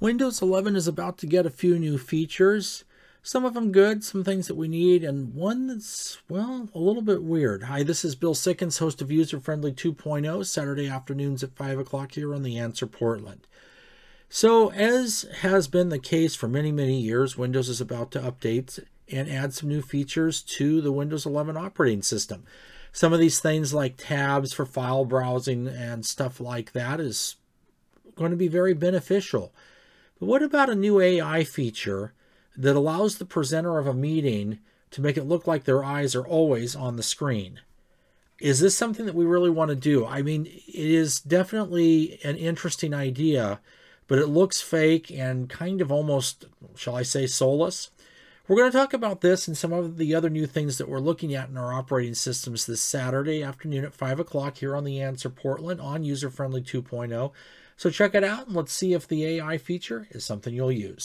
Windows 11 is about to get a few new features. Some of them good, some things that we need, and one that's, well, a little bit weird. Hi, this is Bill Sickens, host of User Friendly 2.0, Saturday afternoons at 5 o'clock here on The Answer Portland. So, as has been the case for many, many years, Windows is about to update and add some new features to the Windows 11 operating system. Some of these things, like tabs for file browsing and stuff like that, is going to be very beneficial. But what about a new AI feature that allows the presenter of a meeting to make it look like their eyes are always on the screen? Is this something that we really want to do? I mean, it is definitely an interesting idea, but it looks fake and kind of almost, shall I say, soulless. We're going to talk about this and some of the other new things that we're looking at in our operating systems this Saturday afternoon at 5 o'clock here on The Answer Portland on User Friendly 2.0. So check it out and let's see if the AI feature is something you'll use.